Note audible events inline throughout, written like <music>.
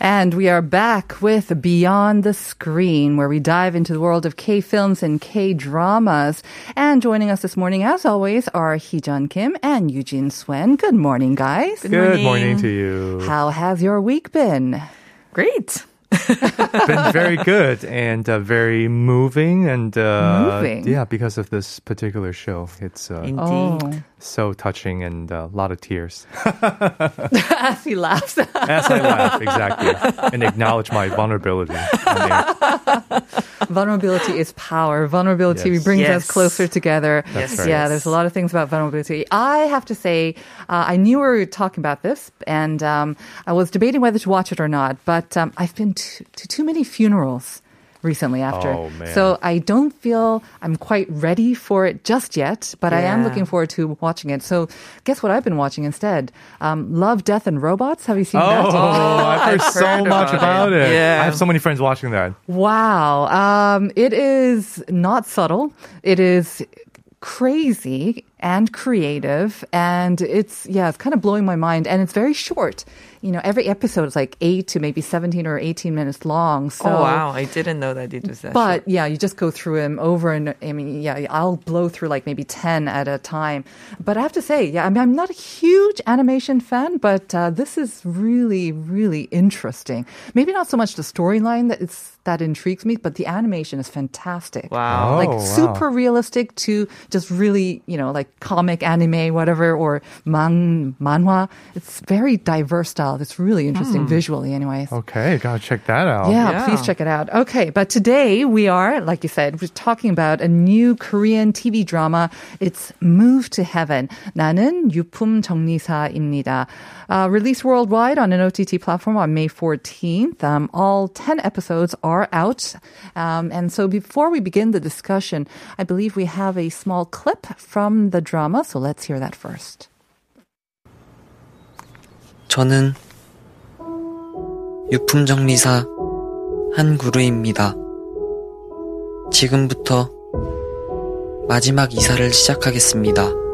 And we are back with Beyond the Screen, where we dive into the world of K films and K dramas. And joining us this morning, as always, are Heejun Kim and Eugene Swen. Good morning, guys. Good morning to you. How has your week been? Great. <laughs> Been very good and uh, very moving and uh, Moving? yeah, because of this particular show, it's uh, Indeed. Oh, so touching and a lot of tears. as <laughs> <laughs> he laughs. As I laugh, exactly, and acknowledge my vulnerability. vulnerability is power. Vulnerability Yes. brings Yes. us closer together. That's right. Yeah, there's a lot of things about vulnerability. I have to say, uh, I knew we were talking about this, and um, I was debating whether to watch it or not. But um, I've been to, to too many funerals recently after, Oh, man. so I don't feel I'm quite ready for it just yet. But I am looking forward to watching it. So, guess what I've been watching instead? Um, Love, Death, and Robots. Have you seen Oh, that? Oh, <laughs> I've heard I've so heard much about about it. it. Yeah. I have so many friends watching that. Wow. Um, it is not subtle. It is crazy and creative. And it's, yeah, it's kind of blowing my mind. And it's very short. You know, every episode is like eight to maybe 17 or 18 minutes long. So, oh wow, I didn't know that it was that. but short. yeah, you just go through them over and I mean, yeah, I'll blow through like maybe 10 at a time. But I have to say, yeah, I mean, I'm not a huge animation fan, but uh, this is really, really interesting. Maybe not so much the storyline that it's that intrigues me, but the animation is fantastic. Wow. Like Oh, wow. super realistic to just really, you know, like comic anime, whatever, or man, manhwa. It's very diverse style. It's really interesting visually anyways. Okay, gotta check that out. Yeah, Yeah. please check it out. Okay, but today we are, like you said, we're talking about a new Korean TV drama. It's Move to Heaven. 나는 유품 정리사입니다. Uh, released worldwide on an OTT platform on May 14th. Um, all 10 episodes are out. Um, and so before we begin the discussion, I believe we have a small clip from the drama. So let's hear that first. 저는 유품 정리사 한구루입니다. 지금부터 마지막 이사를 시작하겠습니다.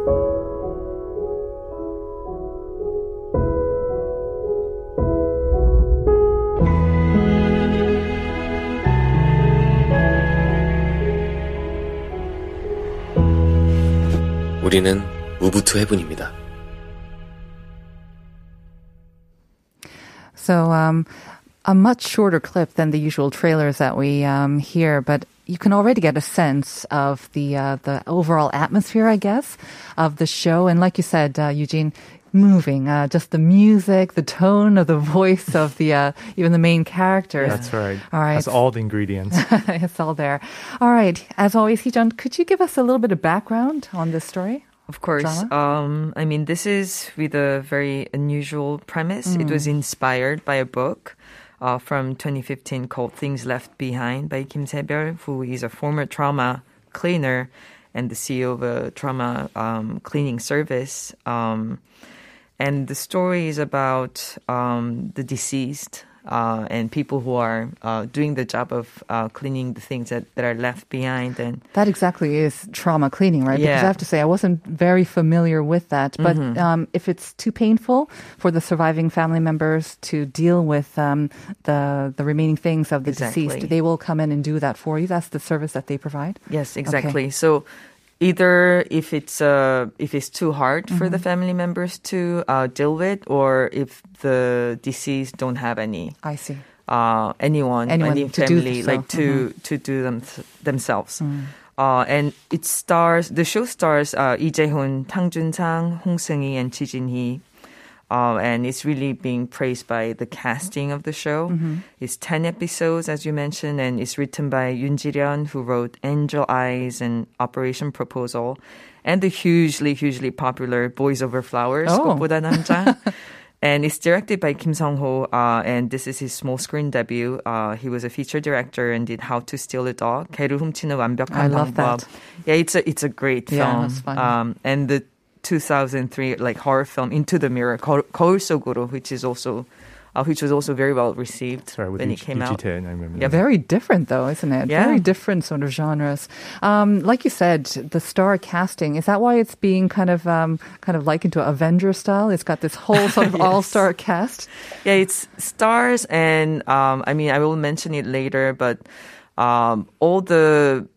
우리는 무브투 해븐입니다. So, um, a much shorter clip than the usual trailers that we um, hear, but you can already get a sense of the uh, the overall atmosphere, I guess, of the show. And like you said, uh, Eugene, moving, uh, just the music, the tone of the <laughs> voice of the uh, even the main characters. That's right. All right. That's all the ingredients. <laughs> it's all there. All right. As always, Heejun, could you give us a little bit of background on this story? Of course. Um, I mean, this is with a very unusual premise. It Mm. was inspired by a book uh, from 2015 called Things Left Behind by Kim Se-byul, who is a former trauma cleaner and the CEO of a trauma um, cleaning service. Um, and the story is about um, the deceased uh, and people who are uh, doing the job of uh, cleaning the things that, that are left behind and That exactly is trauma cleaning, right? Because I have to say, I wasn't very familiar with that. But Mm-hmm. um, if it's too painful for the surviving family members to deal with um, the the remaining things of the Exactly. deceased, they will come in and do that for you. That's the service that they provide. Yes, exactly. So either if it's uh if it's too hard for the family members to uh, deal with, or if the deceased don't have any I see. uh anyone, Anyone any family so. like to to do them themselves. Uh, and it stars the show stars uh, Lee Jae-hoon, Tang Jun-sang, Hong Seung-hee, and Ji Jin-hee. Uh, and it's really being praised by the casting of the show. It's 10 episodes, as you mentioned, and it's written by Yoon Ji-ryun, who wrote Angel Eyes and Operation Proposal, and the hugely, hugely popular Boys Over Flowers, Oh. 꽃보다 남자. <laughs> And it's directed by Kim Sung-ho, uh, and this is his small screen debut. Uh, he was a feature director and did How to Steal a Dog, 개를 훔치는 완벽한 I love 방법. that. Yeah, it's a it's a great Yeah, film. it's funny. Um, and the 2003 like horror film Into the Mirror, 거, 거울 속으로, which is also uh, which was also very well received Sorry, with when Lee- it came Lee out. Ji-tae, I remember. Yeah, that. Very different, though, isn't it? Yeah. Very different sort of genres. Um, like you said, the star casting is that why it's being kind of um, kind of likened to Avenger style? It's got this whole sort of <laughs> Yes. all star cast. Yeah, it's stars, and um, I mean, I will mention it later, but um, all the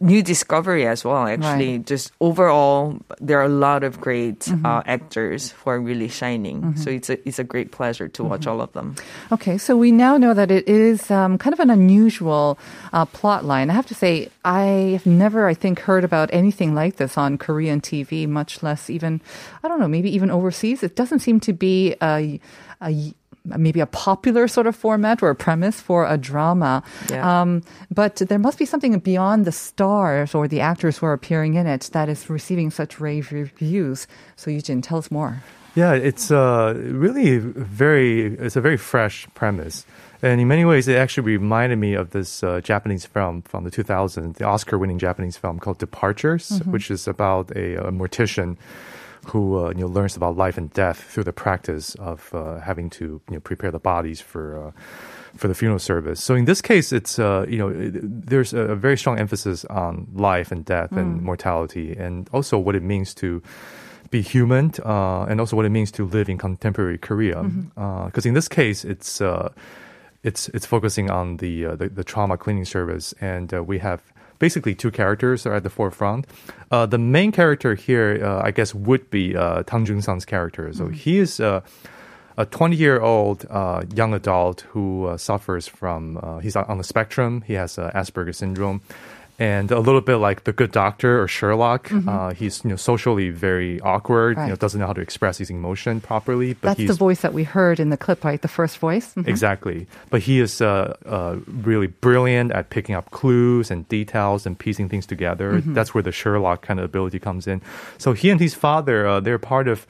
new discovery as well. Actually, just overall, there are a lot of great Mm-hmm. uh, actors who are really shining. So it's a it's a great pleasure to watch Mm-hmm. all of them. Okay, so we now know that it is um, kind of an unusual uh, plot line. I have to say, I have never, I think, heard about anything like this on Korean TV, much less even, I don't know, maybe even overseas. It doesn't seem to be a, a maybe a popular sort of format or a premise for a drama. Yeah. Um, but there must be something beyond the stars or the actors who are appearing in it that is receiving such rave reviews. So Eugene, tell us more. Yeah, it's uh, really very. It's a very fresh premise, and in many ways, it actually reminded me of this uh, Japanese film from the 2000s, the Oscar-winning Japanese film called Departures, which is about a, a mortician who uh, you know learns about life and death through the practice of uh, having to you know prepare the bodies for. Uh, for the funeral service. So in this case, it's uh, you know there's a very strong emphasis on life and death and mortality, and also what it means to be human, uh, and also what it means to live in contemporary Korea. Because in this case, it's uh, it's it's focusing on the uh, the, the trauma cleaning service, and uh, we have basically two characters are at the forefront. Uh, the main character here, uh, I guess, would be uh, Tang Jun Sang's character. So he is. Uh, a 20 year old uh, young adult who uh, suffers from, uh, he's on the spectrum. He has uh, Asperger's syndrome. And a little bit like the good doctor or Sherlock, uh, he's you know socially very awkward. You know, Right. doesn't know how to express his emotion properly. But That's the voice that we heard in the clip, right? The first voice. Mhm. Exactly. But he is uh, uh, really brilliant at picking up clues and details and piecing things together. That's where the Sherlock kind of ability comes in. So he and his father, uh, they're part of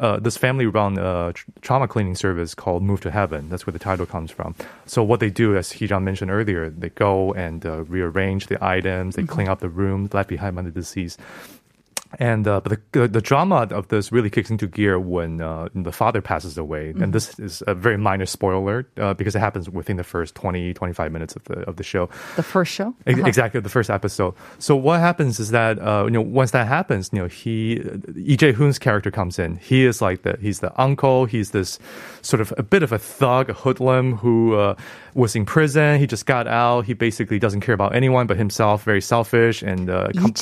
uh, this family-run uh, tr- trauma cleaning service called Move to Heaven. That's where the title comes from. So what they do, as Heejun mentioned earlier, they go and uh, rearrange the items, they clean up the rooms left behind by the deceased. And uh, but the, the drama of this really kicks into gear when uh, the father passes away, and this is a very minor spoiler uh, because it happens within the first 20, 25 minutes of the of the show. The first show. Uh-huh. Exactly, the first episode. So what happens is that uh, you know once that happens, you know he Lee Jae-hoon's character comes in. He is like the he's the uncle. He's this sort of a bit of a thug, a hoodlum who uh, was in prison. He just got out. He basically doesn't care about anyone but himself. Very selfish and uh, com-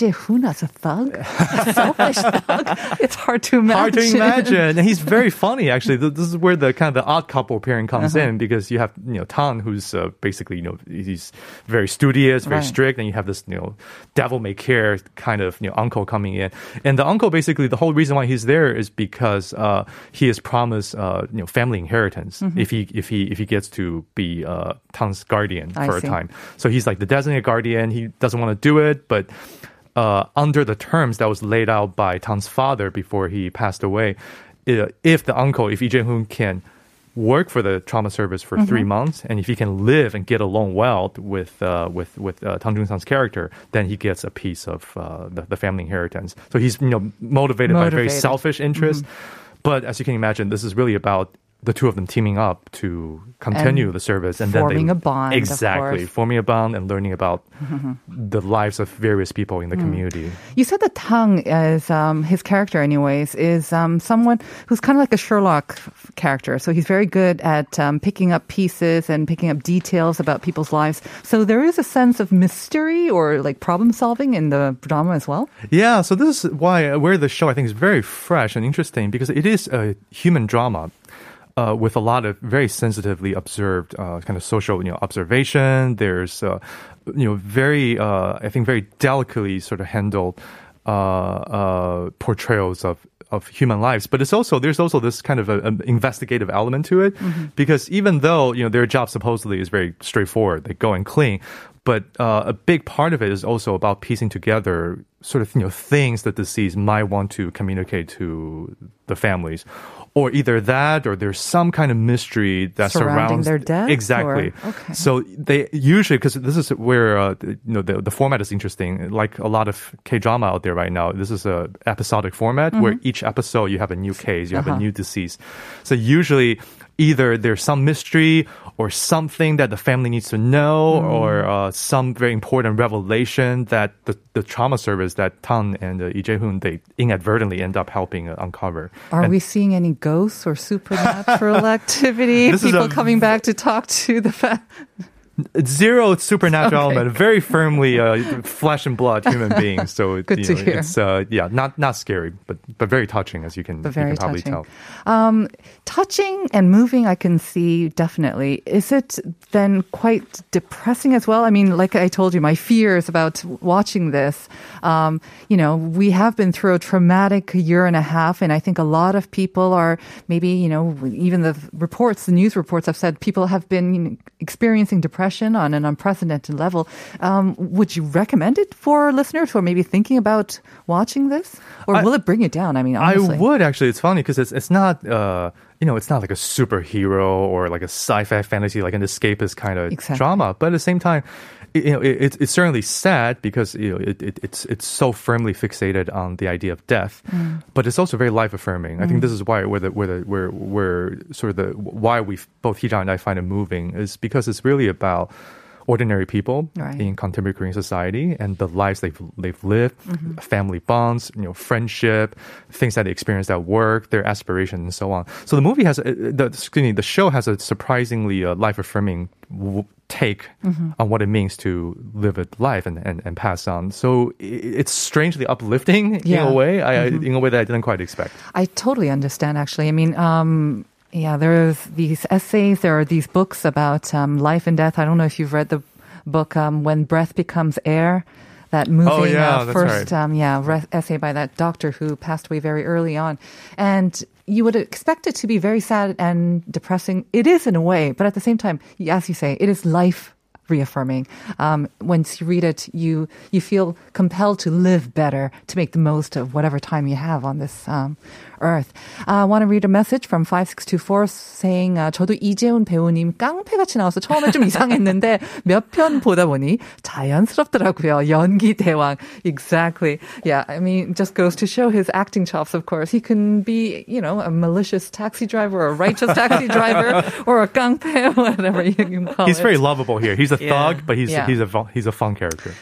a thug? A selfish <laughs> thug? It's hard to imagine. hard to imagine. And he's very <laughs> funny, actually. This is where the kind of the odd couple pairing comes Uh-huh. in because you have, you know, Tan, who's uh, basically, you know, he's very studious, very Right. strict, and you have this, you know, devil may care kind of, you know, uncle coming in. And the uncle, basically, the whole reason why he's there is because uh, he has promised, uh, you know, family inheritance Mm-hmm. if he if he if he gets to be uh, Tan's guardian I for see. a time. So he's like the designated guardian. He doesn't want to do it, but uh, under the terms that was laid out by Tan's father before he passed away, uh, if the uncle, if Lee Jae-hoon can work for the trauma service for three months, and if he can live and get along well with uh, with with uh, Tang Jun-sang's character, then he gets a piece of uh, the, the family inheritance. So he's you know motivated, by very Motivated. selfish interests, but as you can imagine, this is really about the two of them teaming up to continue And the service and forming then a bond, Exactly, forming a bond and learning about the lives of various people in the community. You said that Tang is um, his character, anyways, is um, someone who's kind of like a Sherlock character. So he's very good at um, picking up pieces and picking up details about people's lives. So there is a sense of mystery or like problem solving in the drama as well. Yeah, so this is why where the show I think is very fresh and interesting because it is a human drama. Uh, with a lot of very sensitively observed uh, kind of social, you know, observation. There's, uh, you know, very, uh, I think, very delicately sort of handled uh, uh, portrayals of of human lives. But it's also there's also this kind of a, an investigative element to it because even though you know their job supposedly is very straightforward, they go and clean. But uh, a big part of it is also about piecing together sort of you know things that the deceased might want to communicate to the families or either that or there's some kind of mystery that Surrounding surrounds their death, exactly or- okay. so they usually because this is where uh, you know the, the format is interesting like a lot of k-drama out there right now this is a episodic format where each episode you have a new case you have Mm-hmm. Uh-huh. a new deceased so usually either there's some mystery or something that the family needs to know Mm. or uh, some very important revelation that the, the trauma service that Tan and uh, Lee Jae-hoon they inadvertently end up helping uh, uncover Are And we seeing any ghosts or supernatural <laughs> activity? People a- coming back to talk to the fa- zero supernatural Okay. element very firmly uh, flesh and blood human <laughs> beings so Good you to hear. it's uh, yeah not not scary but but very touching as you can, you can probably touching. tell Um, touching and moving, I can see definitely. Is it then quite depressing as well? I mean, like I told you, my fears about watching this. Um, you know, we have been through a traumatic year and a half, and I think a lot of people are maybe, you know, even the reports, the news reports have said people have been know, experiencing depression on an unprecedented level. Um, would you recommend it for listeners who are maybe thinking about watching this, or I- will it bring it down? I mean, I would actually. It's funny because it's it's not uh you know it's not like a superhero or like a sci-fi fantasy like an escapist kind of Exactly. drama, but at the same time. You know, it, it's it's certainly sad because you know it, it, it's it's so firmly fixated on the idea of death, Mm. but it's also very life affirming. I think this is why where the where the where where sort of the why we both Heejun and I find it moving is because it's really about ordinary people Right. in contemporary Korean society and the lives they've they've lived, Mm-hmm. family bonds, you know, friendship, things that they experience at work, their aspirations, and so on. So the movie has the excuse me, the show has a surprisingly uh, life affirming w- take Mm-hmm. on what it means to live a life and, and, and pass on. So it's strangely uplifting Yeah. Mm-hmm. in a way, I, I- in a way that I didn't quite expect. I totally understand, actually. I mean, um, yeah, there's these essays, there are these books about um, life and death. I don't know if you've read the book um, When Breath Becomes Air. That moving Oh, yeah, uh, first, right. um, yeah, re- essay by that doctor who passed away very early on, and you would expect it to be very sad and depressing. It is in a way, but at the same time, as you say, it is life reaffirming. Um, once you read it, you you feel compelled to live better, to make the most of whatever time you have on this um, earth. Uh, I want to read a message from 5624 saying, uh, 저도 이재훈 배우님 깡패같이 나와서 처음에 좀 이상했는데 <laughs> 몇 편 보다 보니 자연스럽더라고요. 연기 대왕. Exactly. Yeah, I mean, it just goes to show his acting chops, of course. He can be, you know, a malicious taxi driver or a righteous taxi driver <laughs> or a 깡패, <laughs> whatever you can call He's it. very lovable here. He's a yeah. thug, but he's Yeah. he's a he's a fun character.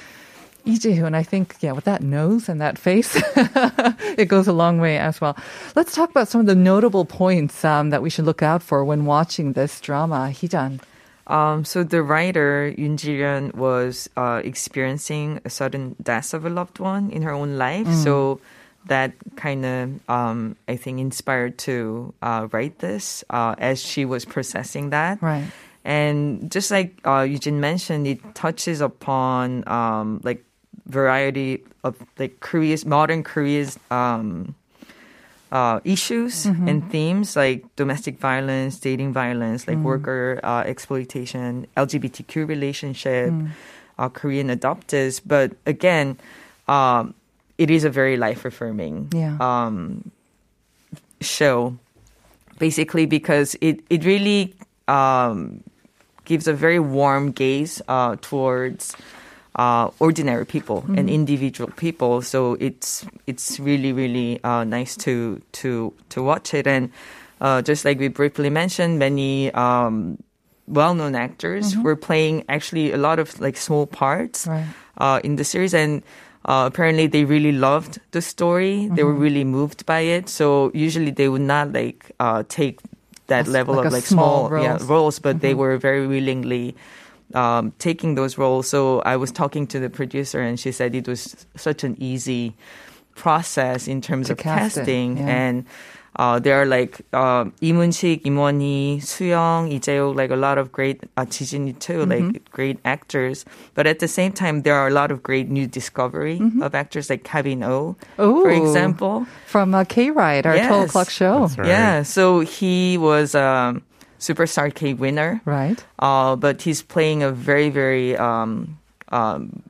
Lee Jae-hoon, I think, yeah, with that nose and that face, <laughs> it goes a long way as well. Let's talk about some of the notable points um, that we should look out for when watching this drama. Heejun. Um, so the writer Yoon Ji-ryun was uh, experiencing a sudden death of a loved one in her own life. So that kind of, um, I think, inspired to uh, write this uh, as she was processing that. Right. And just like uh, Eugene mentioned, it touches upon um, like variety of like Korea's modern Korea's um, uh, issues and themes like domestic violence, dating violence, like worker uh, exploitation, LGBTQ relationship, uh, Korean adopters. But again, um, it is a very life affirming Yeah. um, show, basically because it it really um, gives a very warm gaze uh, towards uh, ordinary people and individual people. So it's it's really really uh, nice to to to watch it. And uh, just like we briefly mentioned, many. Um, well-known actors were playing actually a lot of like small parts Right. uh, in the series, and uh, apparently they really loved the story. They were Mm-hmm. really moved by it. So usually they would not like uh, take that level like of like small small, yeah, roles. Mm-hmm. but they were very willingly um, taking those roles. So I was talking to the producer, and she said it was such an easy process in terms To of cast casting yeah. and. Uh, there are like uh, Imoni, Imwonhee, Suyong, Ijeok, like a lot of great uh, Jijin too, mm-hmm. like great actors. But at the same time, there are a lot of great new discovery mm-hmm. of actors like Kevin O, for example, from uh, K Ride, our yes. twelve o'clock show. Right. Yeah, so he was. Um, Superstar K winner, right? Uh, but he's playing a very, very um, um,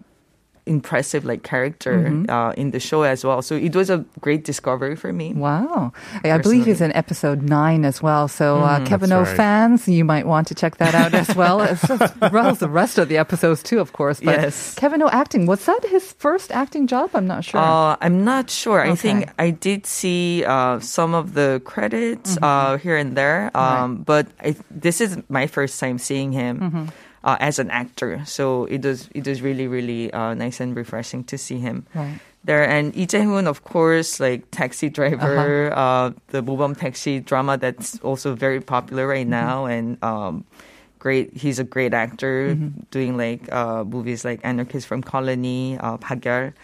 impressive like character uh, in the show as well. So it was a great discovery for me. Wow. I believe he's in episode nine as well. So, uh, Kevin O right. fans, you might want to check that out as well, <laughs> as, as well as the rest of the episodes too, of course. But Yes. Kevin O acting, was that his first acting job? I'm not sure. Uh, I'm not sure. I think I did see uh, some of the credits uh, here and there, um, but I, this is my first time seeing him uh, as an actor. So it was it was really really uh, nice and refreshing to see him Right. there. And Lee Jae-hoon, of course, like Taxi Driver, uh the Mobam Taxi drama that's also very popular right now, and um, great. He's a great actor doing like uh, movies like Anarchist from Colony, uh, Pagyal.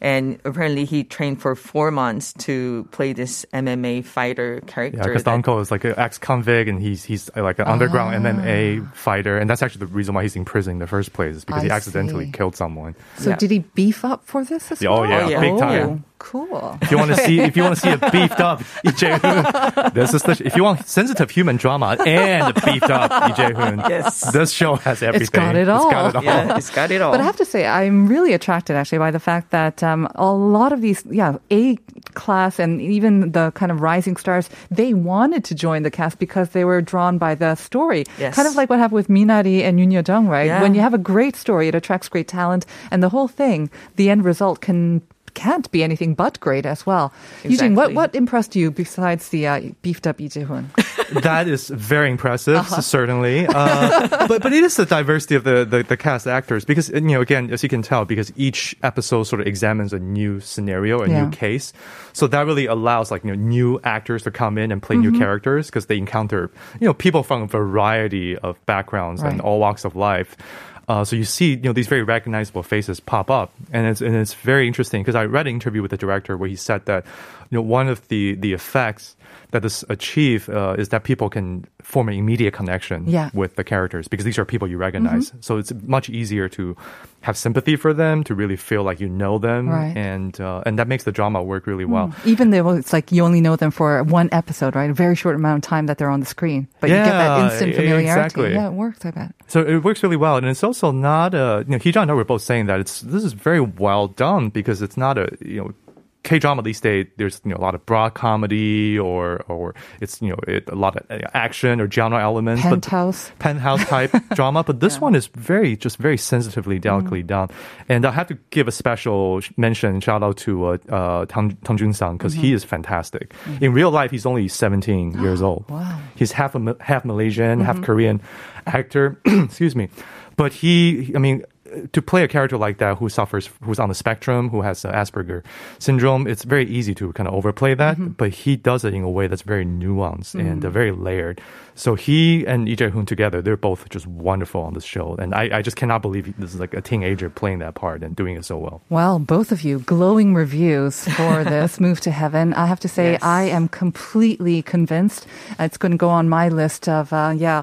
And apparently, he trained for four months to play this MMA fighter character. Yeah, because that- Danko is like an ex-convict, and he's he's like an underground ah. MMA fighter, and that's actually the reason why he's in prison in the first place, is because I he accidentally see. killed someone. so yeah. did he beef up for this as Yeah, oh, yeah, Oh, yeah. big time. Oh. Cool. If you want to see, if you want to see a beefed up Lee Jae-hoon, this is the, if you want sensitive human drama and a beefed up Lee Jae-hoon, Yes. this show has everything. got it It's got it all. yeah, it's got it all. But I have to say, I'm really attracted actually by the fact that um, a lot of these, yeah, A class and even the kind of rising stars, they wanted to join the cast because they were drawn by the story. Yes. Kind of like what happened with Minari and Yoon Jung, right? Yeah. When you have a great story, it attracts great talent, and the whole thing, the end result can can't be anything but great as well. Eugene, what what impressed you besides the uh, beefed up Lee Jae-hoon? <laughs> That is very impressive, Uh-huh. certainly. Uh, <laughs> but but it is the diversity of the, the, the cast actors because you know again as you can tell because each episode sort of examines a new scenario, a Yeah. new case. So that really allows like you know new actors to come in and play Mm-hmm. new characters because they encounter you know people from a variety of backgrounds and all walks of life. Uh, so you see, you know, these very recognizable faces pop up, and it's and it's very interesting because I read an interview with the director where he said that, you know, one of the the effects that this achieve uh, is that people can form an immediate connection Yeah. with the characters because these are people you recognize. Mm-hmm. So it's much easier to have sympathy for them, to really feel like you know them, Right. and uh, and that makes the drama work really mm. well. Even though it's like you only know them for one episode, right? A very short amount of time that they're on the screen, but you get that instant familiarity. exactly. Yeah, it works. I bet. So it works really well, and it's also not a. You know, Hee and I were both saying that it's this is very well done because it's not a you know. K drama these days, there's you know a lot of broad comedy or or it's you know it, a lot of uh, action or genre elements, but Penthouse. penthouse type <laughs> drama. But this one is very just very sensitively, delicately Mm. done. And I have to give a special mention, shout out to uh, uh, Tang Tang Jun Sang because he is fantastic. In real life, he's only 17 <gasps> years old. Mm-hmm. Wow. He's half a, half Malaysian, half Mm-hmm. Korean actor. <clears throat> Excuse me, but he, I mean. To play a character like that who suffers, who's on the spectrum, who has uh, Asperger syndrome, it's very easy to kind of overplay that. Mm-hmm. But he does it in a way that's very nuanced and uh, very layered. So he and Lee Jae-hoon together, they're both just wonderful on this show. And I, I just cannot believe this is like a teenager playing that part and doing it so well. Well, both of you, glowing reviews for <laughs> this Move to Heaven. I have to say, Yes. I am completely convinced. It's going to go on my list of, uh, yeah,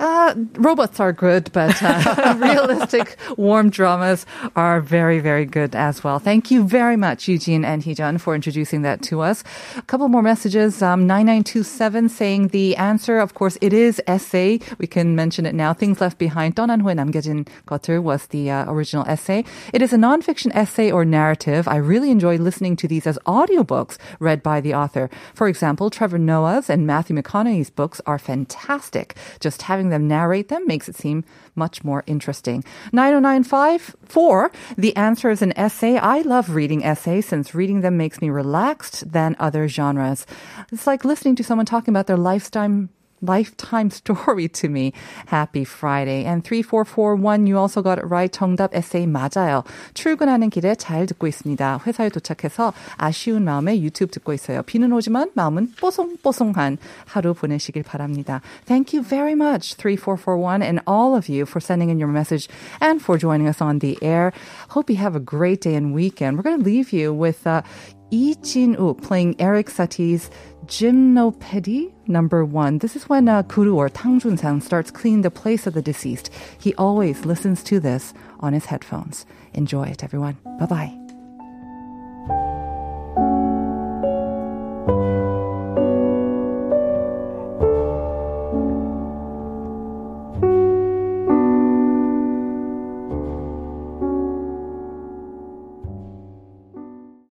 uh, robots are good, but uh, <laughs> realistic, warm dramas are very, very good as well. Thank you very much, Eugene and Heejun, for introducing that to us. A couple more messages. Um, 9927 saying the answer, of course, it is essay. We can mention it now. Things Left Behind, 떠난 후에 남겨진 것들 was the uh, original essay. It is a nonfiction essay or narrative. I really enjoy listening to these as audiobooks read by the author. For example, Trevor Noah's and Matthew McConaughey's books are fantastic. Just having them narrate them makes it seem much more interesting. 90954, the answer is an essay. I love reading essays since reading them makes me relaxed than other genres. It's like listening to someone talking about their lifetime lifetime <laughs> story to me. Happy Friday. And 3441, you also got it right. 정답 에세이 맞아요. 출근하는 길에 잘 듣고 있습니다. 회사에 도착해서 아쉬운 마음에 유튜브 듣고 있어요. 비는 오지만 마음은 뽀송뽀송한 하루 보내시길 바랍니다. Thank you very much, 3441, and all of you for sending in your message and for joining us on the air. Hope you have a great day and weekend. We're going to leave you with uh, Lee Jin-wook playing Eric Satie's Gymnopédie number one. This is when uh, Kuru or Tang Jun-sang starts cleaning the place of the deceased. He always listens to this on his headphones. Enjoy it, everyone. Bye-bye.